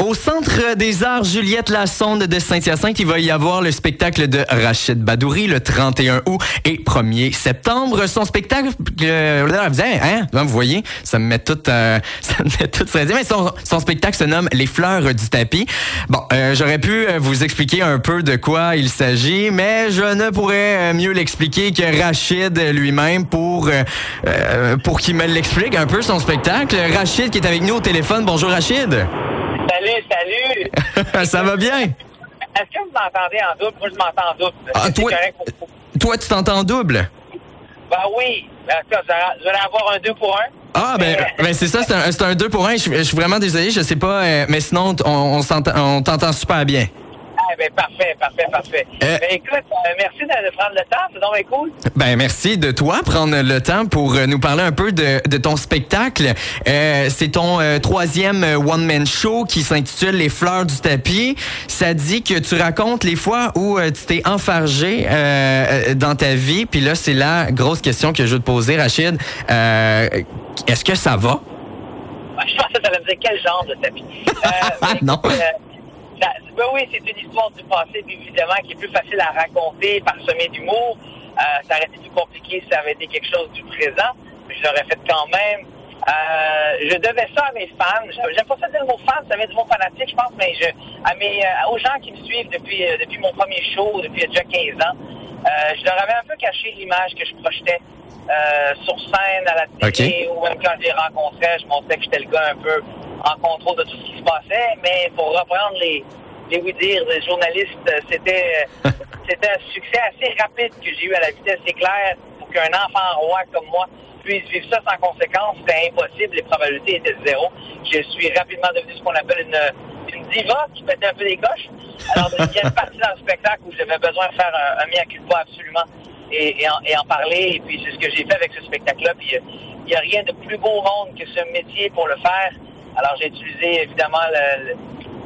Au Centre des Arts Juliette Lassonde de Saint-Hyacinthe, il va y avoir le spectacle de Rachid Badouri le 31 août et 1er septembre. Son spectacle, euh, hein, vous voyez, ça me met tout, euh, ça me met tout mais son, spectacle se nomme Les fleurs du tapis. Bon, euh, j'aurais pu euh, vous expliquer un peu de quoi il s'agit, mais je ne pourrais mieux l'expliquer que Rachid lui-même pour pour qu'il me l'explique un peu son spectacle. Rachid qui est avec nous au téléphone. Bonjour Rachid. Salut, salut. ça va bien? Est-ce que vous m'entendez en double? Moi, je m'entends en double. Ah, toi, toi, tu t'entends en double? Ben oui. Ben, je vais avoir un 2 pour 1. Ah, ben, ben c'est ça, c'est un, un 2 pour 1. Je, suis vraiment désolé, je sais pas, euh, mais sinon, on, on t'entend super bien. Ah, ben, parfait, parfait, parfait. Euh, ben, écoute, euh, merci de, prendre le temps, c'est donc cool. Ben, merci de toi prendre le temps pour euh, nous parler un peu de, de ton spectacle. c'est ton troisième one-man show qui s'intitule Les fleurs du tapis. Ça dit que tu racontes les fois où tu t'es enfargé dans ta vie. Puis là, c'est la grosse question que je veux te poser, Rachid. Est-ce que ça va? Ben, je pensais que ça allait me dire quel genre de tapis. ah, non. Ben oui, c'est une histoire du passé, évidemment, qui est plus facile à raconter, parsemée d'humour. Euh, ça aurait été plus compliqué si ça avait été quelque chose du présent, mais je l'aurais fait quand même. Euh, je devais ça à mes fans. J'aime pas ça dire le mot fan, ça vient du mot fanatique, je pense, mais je, à mes, euh, aux gens qui me suivent depuis, depuis mon premier show, depuis déjà 15 ans, je leur avais un peu caché l'image que je projetais sur scène, à la télé, ou même quand je les rencontrais, je montrais que j'étais le gars un peu en contrôle de tout ce qui se passait, mais pour reprendre les, les oui dire des journalistes, euh, c'était c'était un succès assez rapide que j'ai eu à la vitesse éclair pour qu'un enfant roi comme moi puisse vivre ça sans conséquence. C'était impossible, les probabilités étaient zéro. Je suis rapidement devenu ce qu'on appelle une, une diva qui pétait un peu des coches. Alors, il y a une partie dans le spectacle où j'avais besoin de faire un, un mea culpa absolument et, en, et, en, parler. Et puis, c'est ce que j'ai fait avec ce spectacle-là. Puis, il n'y a rien de plus beau monde que ce métier pour le faire. Alors, j'ai utilisé évidemment le,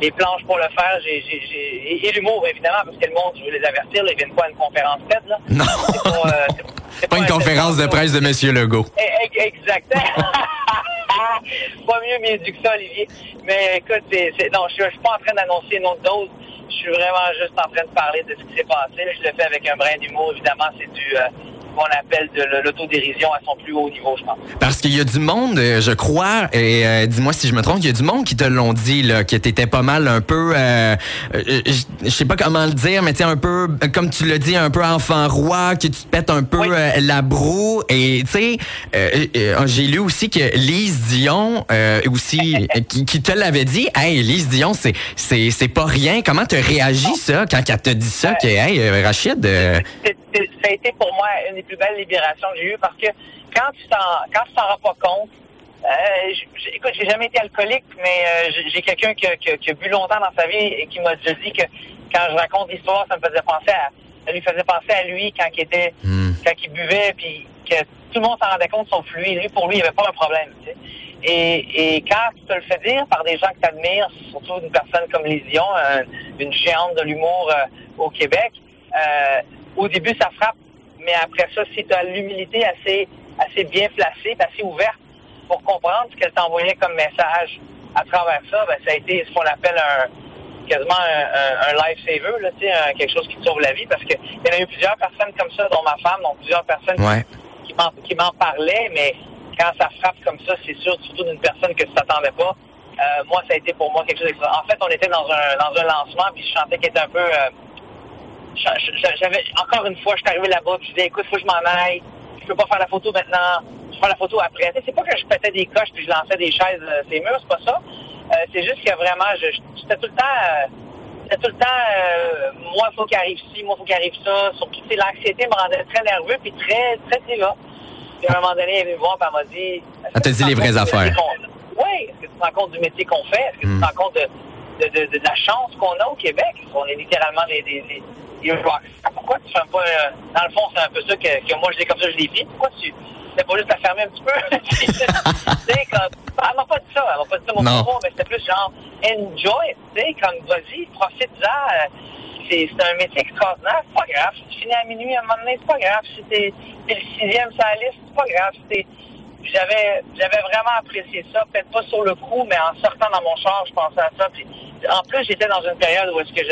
les planches pour le faire, j'ai, j'ai, et, l'humour, évidemment, parce que le monde, je veux les avertir, là, ils viennent pas à une conférence TED, là? Non. C'est pas, euh, c'est, pas, une conférence de presse de M. Legault. Eh, exactement. pas mieux mieux que ça, Olivier. Mais écoute, c'est, c'est non, je, suis pas en train d'annoncer une autre dose. Je suis vraiment juste en train de parler de ce qui s'est passé. Je le fais avec un brin d'humour, évidemment. C'est du, euh, qu'on appelle de l'autodérision à son plus haut niveau, je pense. Parce qu'il y a du monde, euh, je crois, et euh, dis-moi si je me trompe, il y a du monde qui te l'ont dit, là, que t'étais pas mal un peu, euh, je sais pas comment le dire, mais tu un peu, comme tu l'as dit, un peu enfant roi, que tu te pètes un peu la broue. Et tu sais, j'ai lu aussi que Lise Dion, aussi, qui, qui, te l'avait dit, hey, Lise Dion, c'est c'est pas rien. Comment tu réagi ça quand elle t'a dit ça, que hey, Rachid? Ça a été pour moi une des plus belles libérations que j'ai eues parce que quand tu t'en quand tu t'en rends pas compte, euh, écoute, j'ai jamais été alcoolique, mais euh, j'ai quelqu'un qui, qui, qui, a bu longtemps dans sa vie et qui m'a déjà dit que quand je raconte l'histoire, ça me faisait penser à, ça lui faisait penser à lui quand il était, hmm. quand il buvait, puis que tout le monde s'en rendait compte sauf lui. Lui, pour lui, il n'y avait pas un problème. Tu sais. Et, et quand tu te le fais dire par des gens que tu admires, surtout une personne comme Lision, euh, une géante de l'humour euh, au Québec, euh, au début, ça frappe, mais après ça, si tu as l'humilité assez, assez bien placée, assez ouverte pour comprendre ce qu'elle t'envoyait comme message à travers ça, ben, ça a été ce qu'on appelle un quasiment un, un, lifesaver, là, un, quelque chose qui te sauve la vie, parce qu'il y en a eu plusieurs personnes comme ça, dont ma femme, dont plusieurs personnes qui, m'en parlaient, mais quand ça frappe comme ça, c'est sûr, surtout d'une personne que tu t'attendais pas. Euh, moi, ça a été pour moi quelque chose En fait, on était dans un dans un lancement, puis je sentais qu'il était un peu euh, j'avais encore une fois, je suis arrivé là-bas, puis je disais, écoute, faut que je m'en aille, je peux pas faire la photo maintenant, je vais faire la photo après. C'est pas que je pétais des coches puis je lançais des chaises euh, ces murs, c'est pas ça. Euh, c'est juste que vraiment, j'étais tout le temps, euh, tout le temps, euh, moi, il faut qu'il arrive ci, moi, il faut qu'il arrive ça. Surtout, l'anxiété me rendait très nerveux puis très, très diva. Puis à un moment donné, elle est venue me voir, puis elle m'a dit... Elle t'a dit les vraies affaires. Oui, est-ce que tu te rends compte du métier qu'on fait? Est-ce que tu te hmm. rends compte de, de, de, de, la chance qu'on a au Québec? On est littéralement des, pourquoi tu fais pas. Euh, dans le fond, c'est un peu ça que, que moi, je dis comme ça, je l'ai dit. Pourquoi tu. C'est pas juste la fermer un petit peu? sais, comme. Elle m'a pas dit ça. Elle m'a pas dit ça, mon propos, mais c'était plus genre, enjoy. Tu sais, comme, vas-y, profite-en. Euh, c'est un métier extraordinaire. C'est pas grave. Si tu finis à minuit à un moment donné, c'est pas grave. Si t'es es le sixième sur la liste, c'est pas grave. Si j'avais j'avais vraiment apprécié ça, peut-être pas sur le coup, mais en sortant dans mon char, je pensais à ça. Puis, en plus, j'étais dans une période où est-ce que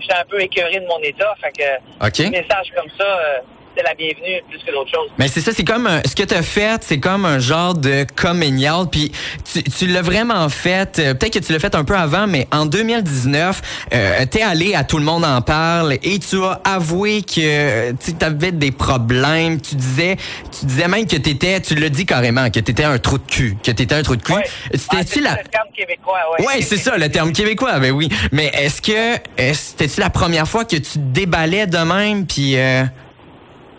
j'étais un peu écœuré de mon état, fait que OK. des messages comme ça, euh, c'était la bienvenue plus que d'autres choses. Mais c'est ça, c'est comme un- ce que tu as fait, c'est comme un genre de coming out. Puis tu, tu l'as vraiment fait. euh, Peut-être que tu l'as fait un peu avant, mais en 2019, euh, t'es allé à tout le monde en parle et tu as avoué que tu avais des problèmes. Tu disais, tu disais même que t'étais, tu l'as dit carrément, que t'étais un trou de cul, que t'étais un trou de cul. Ouais. Ah, C'était-tu c'est la le terme québécois, ouais. Ouais, c'est ça, le terme québécois, ben oui. Mais est-ce que c'était-tu la première fois que tu te déballais de même, puis euh,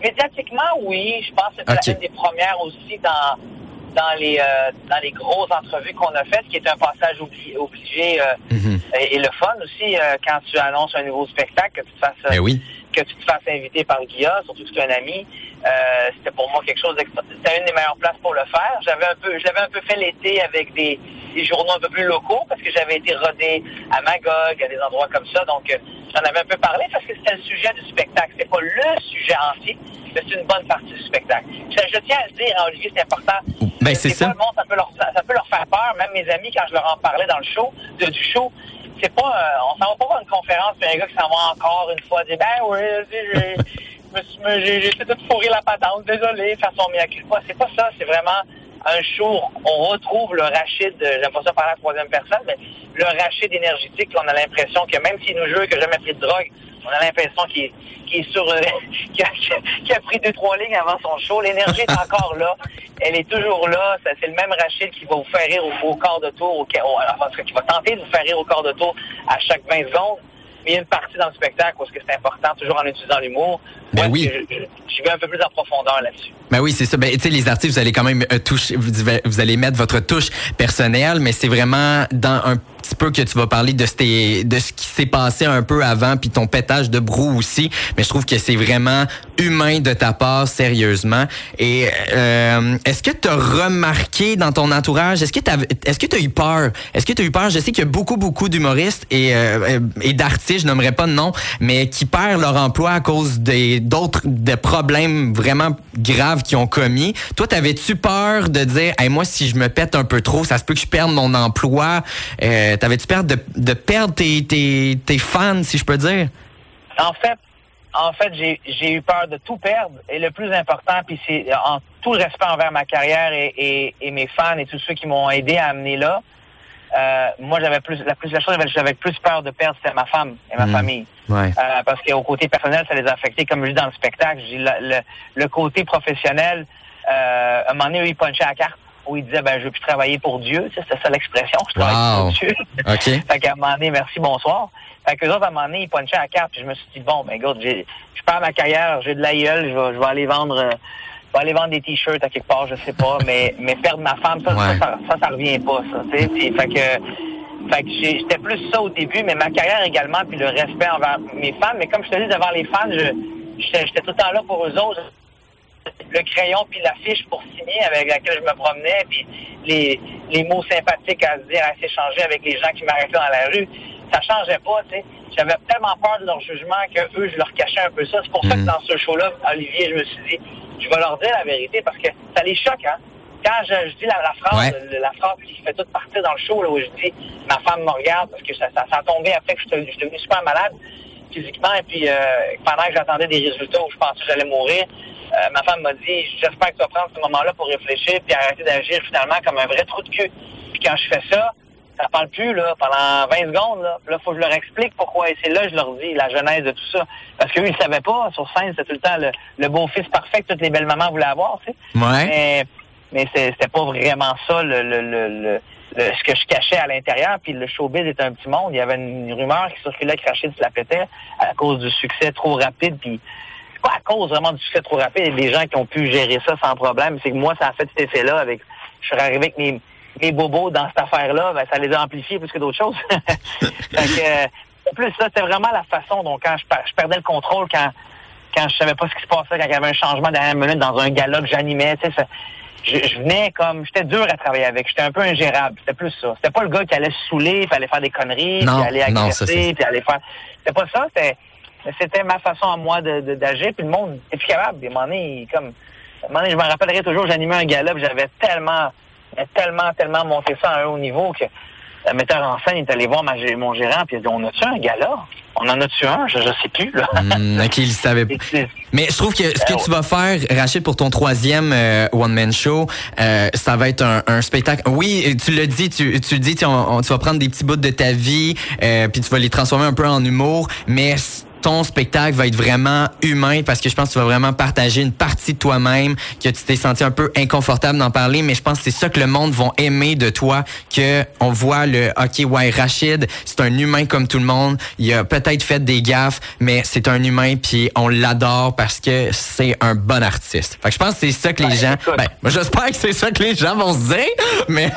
Médiatiquement, oui. Je pense que c'était une des premières aussi dans, dans, les, euh, dans les grosses entrevues qu'on a faites, qui est un passage obli- obligé euh, mhm. et, et le fun aussi euh, quand tu annonces un nouveau spectacle, que tu te fasses, ben oui. que tu te fasses inviter par Guilla, surtout que c'est un ami. C'était pour moi quelque chose. C'était une des meilleures places pour le faire. J'avais un peu, je l'avais un peu fait l'été avec des, des journaux un peu plus locaux parce que j'avais été rodé à Magog, à des endroits comme ça. Donc, j'en avais un peu parlé parce que c'était le sujet du spectacle. C'était pas le sujet entier, mais c'est une bonne partie du spectacle. Je, je tiens à le dire, hein, Olivier, c'est important. Ben, c'est ça. le monde, ça peut, leur, ça peut leur faire peur. Même mes amis, quand je leur en parlais dans le show, de, du show, c'est pas, euh, on s'en va pas voir une conférence, puis un gars qui s'en va encore une fois dire, ben oui, j'ai, j'ai, j'ai, j'ai tout la patente, désolé, façon culpa. C'est pas ça, c'est vraiment un show. On retrouve le Rachid, j'aime pas ça parler à la troisième personne, mais le Rachid énergétique, on a l'impression que même s'il nous jure que jamais pris de drogue, on a l'impression qu'il est, a, a pris deux, trois lignes avant son show. L'énergie est encore là. Elle est toujours là. C'est le même Rachid qui va vous faire rire au, au quart de tour, au, au, qui va tenter de vous faire rire au quart de tour à chaque 20 secondes. Mais il y a une partie dans le spectacle est-ce que c'est important, toujours en utilisant l'humour. Ben oui. j'y vais un peu plus en profondeur là-dessus. Ben oui, c'est ça. Ben, tu sais, les artistes, vous allez quand même euh, toucher, vous, vous allez mettre votre touche personnelle, mais c'est vraiment dans un petit peu que tu vas parler de, ce qui s'est passé un peu avant, puis ton pétage de brou aussi. Mais je trouve que c'est vraiment humain de ta part, sérieusement. Et euh, est-ce que tu as remarqué dans ton entourage, est-ce que tu est-ce que as eu peur? Est-ce que tu as eu peur? Je sais qu'il y a beaucoup, beaucoup d'humoristes et, euh, et d'artistes, je nommerai pas de nom, mais qui perdent leur emploi à cause des d'autres des problèmes vraiment graves qu'ils ont commis. Toi, t'avais-tu peur de dire, hey, moi, si je me pète un peu trop, ça se peut que je perde mon emploi? Euh, T'avais-tu peur de, de perdre tes, tes, tes fans, si je peux dire? En fait, en fait, j'ai eu peur de tout perdre. Et le plus important, puis c'est en tout le respect envers ma carrière et, et, et mes fans et tous ceux qui m'ont aidé à amener là. euh, moi, j'avais plus la plus la chose que j'avais plus peur de perdre, c'était ma femme et ma Mm. famille. Ouais. Euh, parce qu'au côté personnel, ça les a affectés, comme je dis dans le spectacle. Le, le, le côté professionnel, euh, à un moment donné, eux, ils punchaient à la carte, où ils disaient, ben, je veux plus travailler pour Dieu. C'était ça l'expression, je travaille Wow. pour Dieu. Fait qu'à un moment donné, merci, bonsoir. Fait que autres, à un moment donné, ils punchaient à la carte. Puis je me suis dit, bon, ben, j'ai- je perds ma carrière, j'ai de la gueule, je vais, je vais aller vendre, euh, je vais aller vendre des t-shirts à quelque part, je sais pas. mais, mais perdre ma femme, ça, Ouais. ça, ça, ça, ça revient pas, ça, tu sais. Puis, fait que, fait que j'étais plus ça au début, mais ma carrière également, puis le respect envers mes fans. Mais comme je te dis, devant les fans, j'étais tout le temps là pour eux autres. Le crayon puis l'affiche pour signer avec laquelle je me promenais, puis les, les mots sympathiques à se dire, à s'échanger avec les gens qui m'arrêtaient dans la rue, ça changeait pas, tu sais. J'avais tellement peur de leur jugement que eux, je leur cachais un peu ça. C'est pour ça que Mhm. dans ce show-là, Olivier, je me suis dit, je vais leur dire la vérité parce que ça les choque, hein. Quand je, je dis la, la phrase, Ouais. la phrase qui fait toute partie dans le show, là, où je dis, ma femme me regarde parce que ça, ça, ça a tombé après que je suis je suis devenu super malade physiquement et puis euh, pendant que j'attendais des résultats où je pensais que j'allais mourir, euh, ma femme m'a dit, j'espère que tu vas prendre ce moment-là pour réfléchir puis arrêter d'agir finalement comme un vrai trou de cul. Puis quand je fais ça, ça parle plus là pendant 20 secondes là. Là, faut que je leur explique pourquoi. Et c'est là que je leur dis la genèse de tout ça. Parce qu'eux, ils savaient pas. Sur scène, c'était tout le temps le, le beau-fils parfait que toutes les belles mamans voulaient avoir, tu sais. Ouais. Mais, mais c'était pas vraiment ça le, le, le, ce que je cachais à l'intérieur. Puis le showbiz est un petit monde. Il y avait une rumeur qui circulait que Rachid se la pétait à cause du succès trop rapide. Puis pas à cause vraiment du succès trop rapide. A des gens qui ont pu gérer ça sans problème. C'est que moi, ça a fait cet effet-là. Avec, je suis arrivé avec mes, mes bobos dans cette affaire-là. Ben, ça les a amplifiés plus que d'autres choses. fait que, euh, en plus, ça, c'était vraiment la façon dont quand je, je perdais le contrôle, quand quand je savais pas ce qui se passait, quand il y avait un changement dernière minute dans un gala que j'animais, tu sais, ça- je, je venais comme, j'étais dur à travailler avec, j'étais un peu ingérable, c'était plus ça. C'était pas le gars qui allait se saouler, puis aller faire des conneries, Non, puis non, ça, agresser, puis aller faire, c'était pas ça, c'était, mais c'était ma façon à moi de, de- d'agir, puis le monde était plus capable. Des moments donné, il- comme, un moment donné, je me rappellerai toujours, j'animais un gala, puis j'avais tellement, tellement, tellement monté ça à un haut niveau que le metteur en scène est allé voir ma, mon gérant, puis il a dit, on a-tu un gala? On en a-tu un? Je, je sais plus, là. Hmm, ok, il savait pas. Mais je trouve que ce que Euh, tu vas faire, Rachid, pour ton troisième euh, one-man show, euh, ça va être un, un spectacle. Oui, tu le dis, tu, tu le dis, tu, on- on- tu vas prendre des petits bouts de ta vie, euh, puis tu vas les transformer un peu en humour, mais ton spectacle va être vraiment humain parce que je pense que tu vas vraiment partager une partie de toi-même, que tu t'es senti un peu inconfortable d'en parler, mais je pense que c'est ça que le monde va aimer de toi, que on voit le OK, ouais, Rachid, c'est un humain comme tout le monde. Il a peut-être fait des gaffes, mais c'est un humain puis on l'adore parce que c'est un bon artiste. Fait que je pense que c'est ça que les Ouais, gens. Ben, j'espère que c'est ça que les gens vont se dire, mais.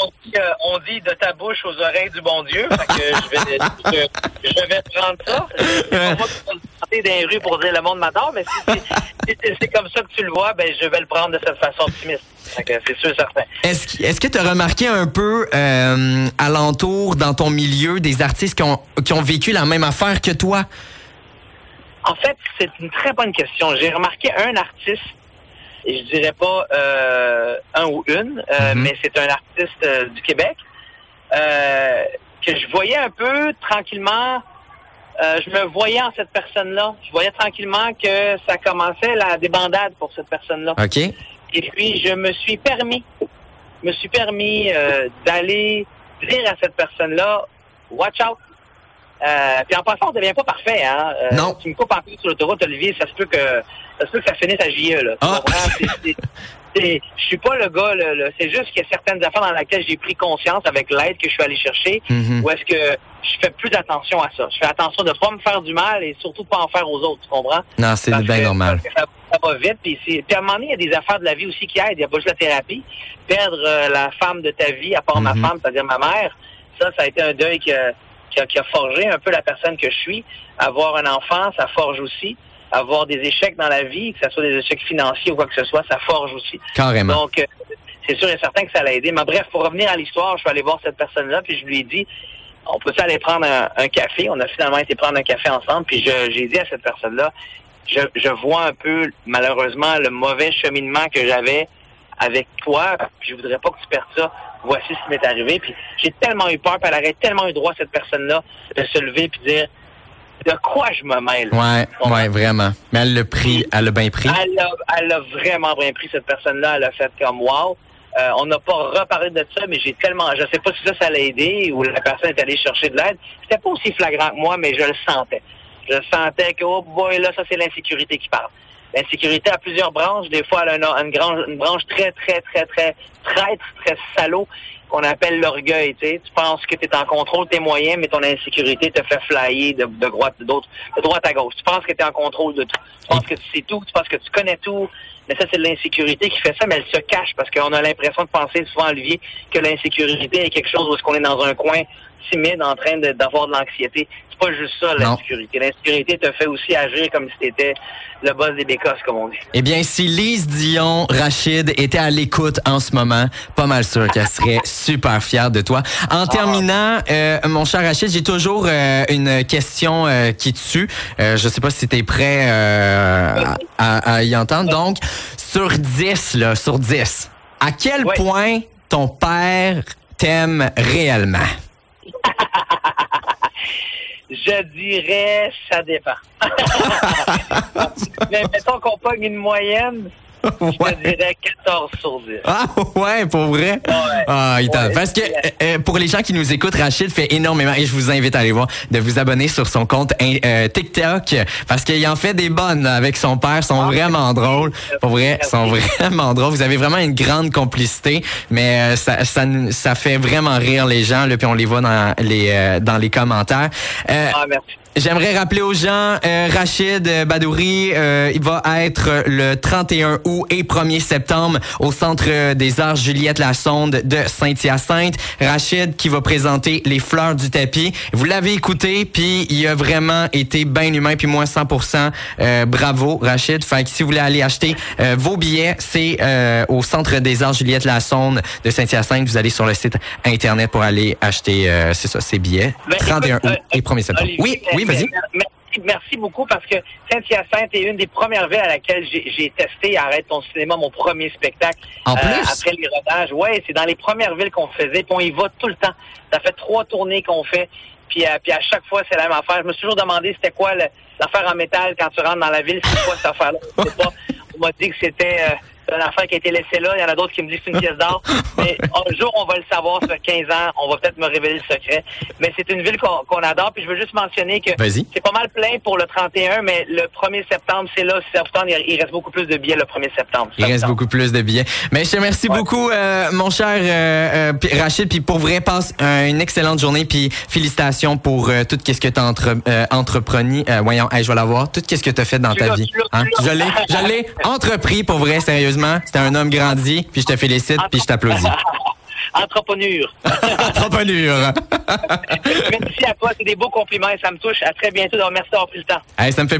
on, dit, euh, on dit de ta bouche aux oreilles du bon Dieu. Fait que je vais, je, je vais prendre ça. C'est pas dans les rues pour dire le monde m'adore, mais si, c'est- comme ça que tu le vois, ben je vais le prendre de cette façon optimiste. C'est sûr et certain. Est-ce que- tu as remarqué un peu euh, alentour dans ton milieu des artistes qui ont, qui ont vécu la même affaire que toi? En fait, c'est une très bonne question. J'ai remarqué un artiste, et je dirais pas euh, un ou une, euh, Mhm. mais c'est un artiste euh, du Québec, euh, que je voyais un peu tranquillement. Euh, je me voyais en cette personne-là. Je voyais tranquillement que ça commençait la débandade pour cette personne-là. OK? Et puis, je me suis permis, me suis permis euh, d'aller dire à cette personne-là, watch out. Euh, puis en passant, on devient pas parfait, hein. Non. Tu me coupes en plus sur l'autoroute, Olivier, ça se peut que ça se peut que ça finisse à JE, là. Ah. Je suis pas le gars, là, là. c'est juste qu'il y a certaines affaires dans lesquelles j'ai pris conscience avec l'aide que je suis allé chercher, Mhm. où est-ce que je fais plus attention à ça. Je fais attention de pas me faire du mal et surtout de pas en faire aux autres, tu comprends? Non, c'est bien que- normal. Ça, ça va vite. Puis, à un moment donné, il y a des affaires de la vie aussi qui aident. Il y a pas juste la thérapie. Perdre euh, la femme de ta vie, à part ma Mhm. femme, c'est-à-dire ma mère, ça, ça a été un deuil a- qui a forgé un peu la personne que je suis. Avoir un enfant, ça forge aussi. Avoir des échecs dans la vie, que ce soit des échecs financiers ou quoi que ce soit, ça forge aussi. Carrément. Donc, euh, c'est sûr et certain que ça l'a aidé. Mais bref, pour revenir à l'histoire, je suis allé voir cette personne-là, puis je lui ai dit, on peut aller prendre un, un café? On a finalement été prendre un café ensemble, puis j'ai dit à cette personne-là, je, je vois un peu, malheureusement, le mauvais cheminement que j'avais avec toi, puis je voudrais pas que tu perdes ça. Voici ce qui m'est arrivé. Puis j'ai tellement eu peur, puis elle aurait tellement eu droit, cette personne-là, de se lever puis dire de quoi je me mêle? Ouais, ouais, vraiment. Mais elle l'a pris, elle l'a bien pris. Elle a, elle a vraiment bien pris cette personne-là. Elle a fait comme wow. Euh, on n'a pas reparlé de ça, mais j'ai tellement, je sais pas si ça, ça l'a aidé ou la personne est allée chercher de l'aide. C'était pas aussi flagrant que moi, mais je le sentais. Je sentais que, oh boy, là, ça, c'est l'insécurité qui parle. L'insécurité a plusieurs branches. Des fois, elle a une, une, une branche très, très, très, très traître, très salaud, qu'on appelle l'orgueil. Tu sais, tu penses que tu es en contrôle de tes moyens, mais ton insécurité te fait flyer de, de droite, d'autres, de droite à gauche. Tu penses que tu es en contrôle de tout. Tu penses que tu sais tout, tu penses que tu connais tout. Mais ça, c'est l'insécurité qui fait ça, mais elle se cache parce qu'on a l'impression de penser souvent, Olivier, que l'insécurité est quelque chose où est-ce qu'on est dans un coin timide en train d'avoir de l'anxiété. C'est pas juste ça, l'insécurité. L'insécurité te fait aussi agir comme si t'étais le boss des bécosses, comme on dit. Eh bien, si Lise Dion, Rachid était à l'écoute en ce moment, pas mal sûr qu'elle serait super fière de toi. En terminant, euh, mon cher Rachid, j'ai toujours euh, une question euh, qui tue. Euh, je sais pas si tu es prêt euh, à, à y entendre. Donc, sur 10, là, sur 10, à quel point ton père t'aime réellement? Je dirais, ça dépend. Mais mettons qu'on pogne une moyenne, je te dirais 14 sur 10. Ah ouais, pour vrai? Ah, il Ouais. Parce que euh, euh, pour les gens qui nous écoutent, Rachid fait énormément, et je vous invite à aller voir, de vous abonner sur son compte euh, TikTok, parce qu'il en fait des bonnes avec son père, sont Ah, vraiment drôles. Pour vrai, sont vraiment drôles. Vous avez vraiment une grande complicité, mais euh, ça, ça, ça fait vraiment rire les gens, là, puis on les voit dans les, euh, dans les commentaires. Euh, Ah, merci. J'aimerais rappeler aux gens, euh, Rachid euh, Badouri, euh, il va être le 31 août et 1er septembre au Centre des Arts Juliette Lassonde de Saint-Hyacinthe. Rachid qui va présenter les fleurs du tapis. Vous l'avez écouté, puis il a vraiment été bien humain, puis moi 100%. euh, bravo, Rachid. Fait que si vous voulez aller acheter euh, vos billets, c'est euh, au Centre des Arts Juliette Lassonde de Saint-Hyacinthe. Vous allez sur le site Internet pour aller acheter, euh, c'est ça, ces billets. Ben, 31 écoute, août et 1er septembre. Olivier, Oui, oui, vas-y. Merci merci beaucoup parce que Saint-Hyacinthe est une des premières villes à laquelle j'ai testé Arrête ton cinéma, mon premier spectacle. En plus? après les rodages. Ouais, c'est dans les premières villes qu'on faisait, puis on y va tout le temps. Ça fait trois tournées qu'on fait. Puis, euh, puis à chaque fois, c'est la même affaire. Je me suis toujours demandé c'était quoi l'affaire en métal quand tu rentres dans la ville, c'est quoi cette affaire-là? On m'a dit que c'était euh, une affaire qui a été laissée là. Il y en a d'autres qui me disent que c'est une pièce d'art. Mais un jour, on va le savoir. Ça fait 15 ans. On va peut-être me révéler le secret. Mais c'est une ville qu'on adore. Puis je veux juste mentionner que c'est pas mal plein pour le 31, mais le 1er septembre, c'est là. Septembre, il reste beaucoup plus de billets le 1er septembre. Il reste beaucoup plus de billets. Mais je te remercie beaucoup, euh, mon cher euh, euh, Rachid. Puis pour vrai, passe une excellente journée. Puis félicitations pour tout ce que tu as entre, entrepris. voyons, je vais la voir. Tout ce que tu as fait dans ta vie. Hein? Je l'ai entrepris pour vrai, sérieusement. C'était un homme grandi, puis je te félicite, puis je t'applaudis. Entrepreneur. Entrepreneur. Merci à toi, c'est des beaux compliments et ça me touche. À très bientôt. Merci d'avoir pris le temps. ça me fait